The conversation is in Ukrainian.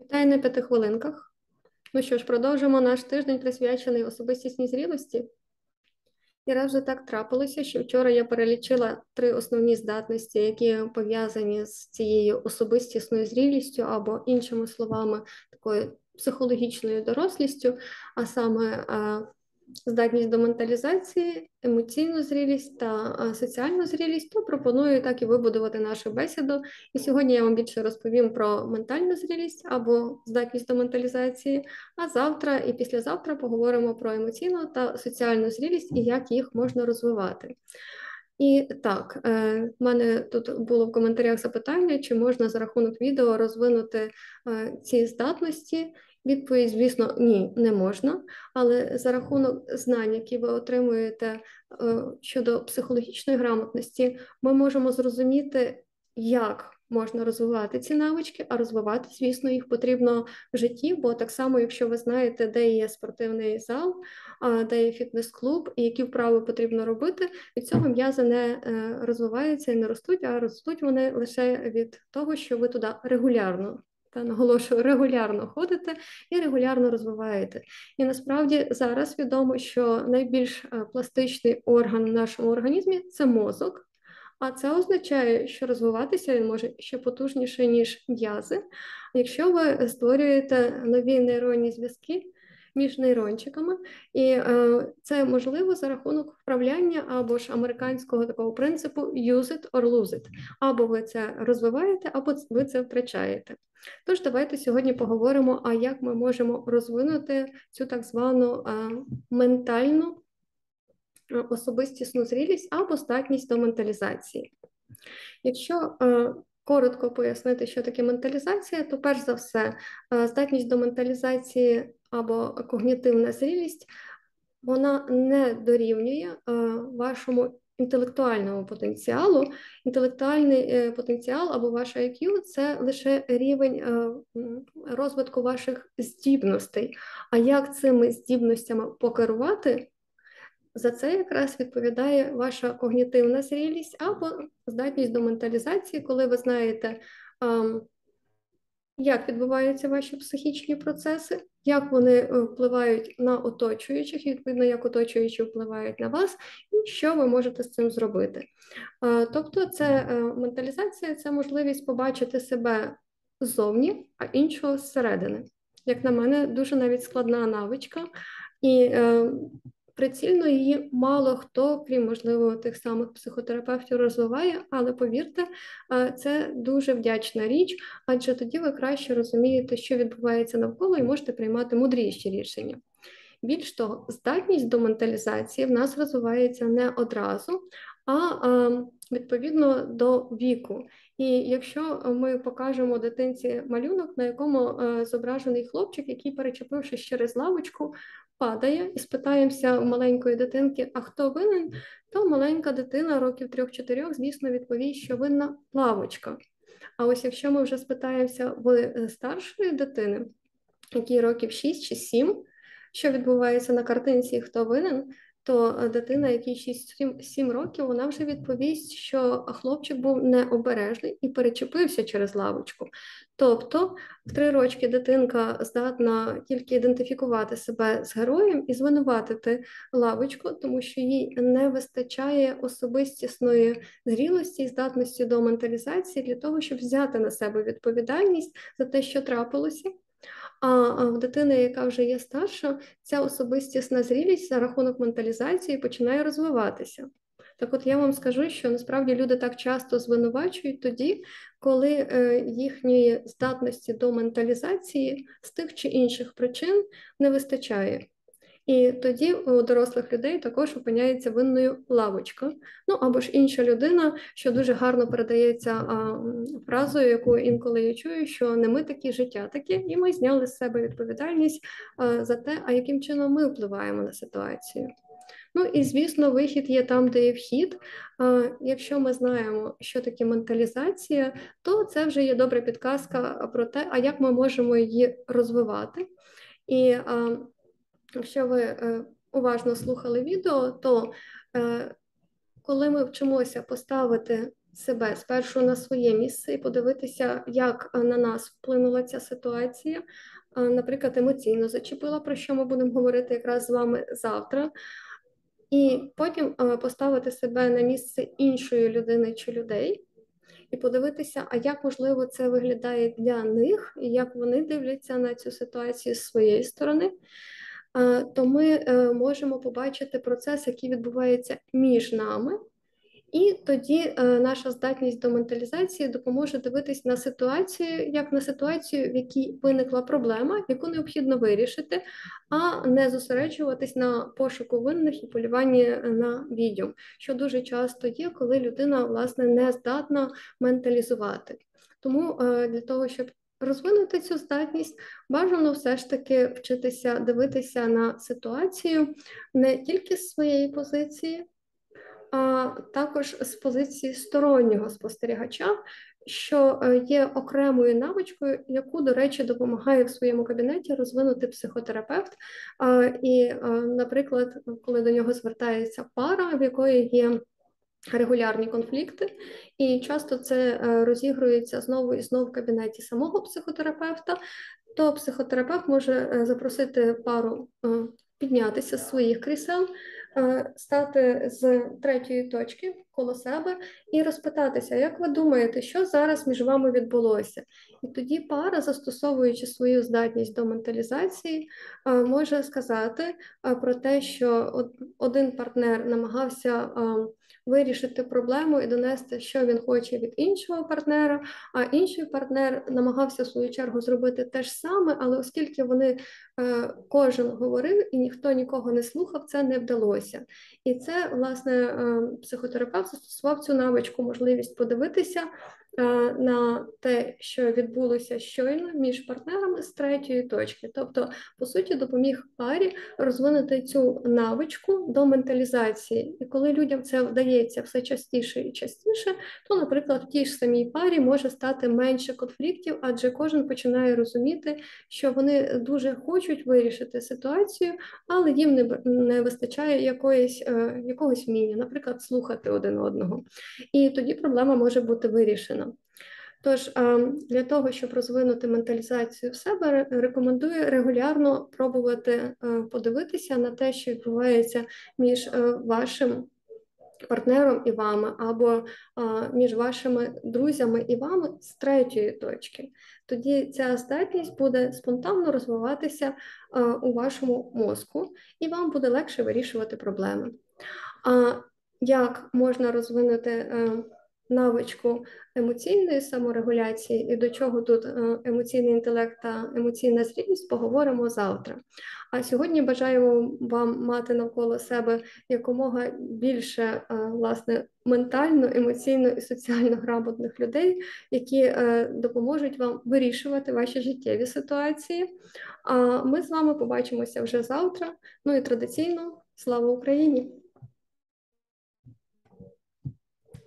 Вітаю на п'яти хвилинках. Ну що ж, продовжимо наш тиждень присвячений особистісній зрілості. І раз вже так трапилося, що вчора я перелічила три основні здатності, які пов'язані з цією особистісною зрілістю, або, іншими словами, такою психологічною дорослістю, а саме здатність до менталізації, емоційну зрілість та соціальну зрілість, то пропоную так і вибудувати нашу бесіду. І сьогодні я вам більше розповім про ментальну зрілість або здатність до менталізації. А завтра і післязавтра поговоримо про емоційну та соціальну зрілість і як їх можна розвивати. І так, е, в мене тут було в коментарях запитання, чи можна за рахунок відео розвинути е, ці здатності. Відповідь, звісно, ні, не можна. Але за рахунок знань, які ви отримуєте е, щодо психологічної грамотності, ми можемо зрозуміти, як можна розвивати ці навички, а розвивати, звісно, їх потрібно в житті, бо так само, якщо ви знаєте, де є спортивний зал, де є фітнес-клуб, і які вправи потрібно робити, від цього м'язи не е, розвиваються і не ростуть, а ростуть вони лише від того, що ви туди регулярно та наголошую, регулярно ходите і регулярно розвиваєте. І насправді зараз відомо, що найбільш е, пластичний орган в нашому організмі це мозок. А це означає, що розвиватися він може ще потужніше, ніж м'язи. Якщо ви створюєте нові нейронні зв'язки між нейрончиками, і е, це можливо за рахунок вправляння або ж американського такого принципу use it or lose it. Або ви це розвиваєте, або ви це втрачаєте. Тож давайте сьогодні поговоримо, а як ми можемо розвинути цю так звану е, ментальну особистісну зрілість або здатність до менталізації. Якщо е, коротко пояснити, що таке менталізація, то перш за все, здатність до менталізації або когнітивна зрілість, вона не дорівнює вашому інтелектуального потенціалу. Інтелектуальний е, потенціал або ваш IQ – це лише рівень е, розвитку ваших здібностей. А як цими здібностями покерувати? За це якраз відповідає ваша когнітивна зрілість або здатність до менталізації, коли ви знаєте, як відбуваються ваші психічні процеси, як вони е, впливають на оточуючих, відповідно, як оточуючі впливають на вас, і що ви можете з цим зробити. Е, тобто, це е, менталізація це можливість побачити себе ззовні, а іншого зсередини. Як на мене, дуже навіть складна навичка. І Прицільно її мало хто, крім можливо, тих самих психотерапевтів, розвиває, але повірте, це дуже вдячна річ, адже тоді ви краще розумієте, що відбувається навколо, і можете приймати мудріші рішення. Більш того, здатність до менталізації в нас розвивається не одразу, а відповідно до віку. І якщо ми покажемо дитинці малюнок, на якому е, зображений хлопчик, який, перечепившись через лавочку, падає і спитаємося у маленької дитинки, а хто винен, то маленька дитина років трьох-чотирьох, звісно, відповість, що винна лавочка. А ось якщо ми вже спитаємося в е, старшої дитини, якій років 6 чи 7, що відбувається на картинці, хто винен, то е, дитина, якій 6-7 років, вона вже відповість, що хлопчик був необережний і перечепився через лавочку. Тобто, в три рочки дитинка здатна тільки ідентифікувати себе з героєм і звинуватити лавочку, тому що їй не вистачає особистісної зрілості і здатності до менталізації для того, щоб взяти на себе відповідальність за те, що трапилося. А в дитини, яка вже є старша, ця особистісна зрілість за рахунок менталізації починає розвиватися. Так от я вам скажу, що насправді люди так часто звинувачують тоді, коли е, їхньої здатності до менталізації з тих чи інших причин не вистачає. І тоді у дорослих людей також опиняється винною лавочка. Ну або ж інша людина, що дуже гарно передається а, фразою, яку інколи я чую, що не ми такі життя такі, і ми зняли з себе відповідальність а, за те, а яким чином ми впливаємо на ситуацію. Ну і звісно, вихід є там, де є вхід. А, Якщо ми знаємо, що таке менталізація, то це вже є добра підказка про те, а як ми можемо її розвивати. І а, Якщо ви е, уважно слухали відео, то е, коли ми вчимося поставити себе спершу на своє місце і подивитися, як на нас вплинула ця ситуація. Наприклад, емоційно зачепила, про що ми будемо говорити якраз з вами завтра. І потім поставити себе на місце іншої людини чи людей, і подивитися, а як можливо це виглядає для них, і як вони дивляться на цю ситуацію з своєї сторони. То ми е, можемо побачити процес, який відбувається між нами і тоді е, наша здатність до менталізації допоможе дивитись на ситуацію, як на ситуацію, в якій виникла проблема, яку необхідно вирішити, а не зосереджуватись на пошуку винних і полюванні на відьом, що дуже часто є, коли людина власне не здатна менталізувати. Тому е, для того, щоб Розвинути цю здатність бажано все ж таки вчитися дивитися на ситуацію не тільки з своєї позиції, а також з позиції стороннього спостерігача, що е, є окремою навичкою, яку, до речі, допомагає в своєму кабінеті розвинути психотерапевт. І, наприклад, коли до нього звертається пара, в якої є Регулярні конфлікти, і часто це е, розігрується знову і знову в кабінеті самого психотерапевта, то психотерапевт може е, запросити пару піднятися з своїх крісел, Е, стати з третьої точки коло себе і розпитатися, як ви думаєте, що зараз між вами відбулося? І тоді пара, застосовуючи свою здатність до менталізації, е, може сказати е, про те, що один партнер намагався вирішити проблему і донести, що він хоче від іншого партнера, а інший партнер намагався в свою чергу зробити те ж саме, але оскільки вони е, кожен говорив і ніхто нікого не слухав, це не вдалося. І це, власне, е, психотерапевт застосував цю навичку, можливість подивитися. Е, на те, що відбулося щойно між партнерами з третьої точки, тобто, по суті, допоміг парі розвинути цю навичку до менталізації. І коли людям це вдається все частіше і частіше, то, наприклад, в тій ж самій парі може стати менше конфліктів, адже кожен починає розуміти, що вони дуже хочуть вирішити ситуацію, але їм не не вистачає якоїсь, е, якогось вміння, наприклад, слухати один одного. І тоді проблема може бути вирішена. Тож для того, щоб розвинути менталізацію в себе, рекомендую регулярно пробувати е, подивитися на те, що відбувається між е, вашим партнером і вами, або між вашими друзями і вами з третьої точки. Тоді ця здатність буде спонтанно розвиватися у вашому мозку, і вам буде легше вирішувати проблеми. А як можна розвинути е, навичку емоційної саморегуляції і до чого тут е, емоційний інтелект та емоційна зрілість, поговоримо завтра. А сьогодні бажаємо вам мати навколо себе якомога більше е, власне ментально, емоційно і соціально грамотних людей, які е, допоможуть вам вирішувати ваші життєві ситуації. А ми з вами побачимося вже завтра. Ну і традиційно слава Україні!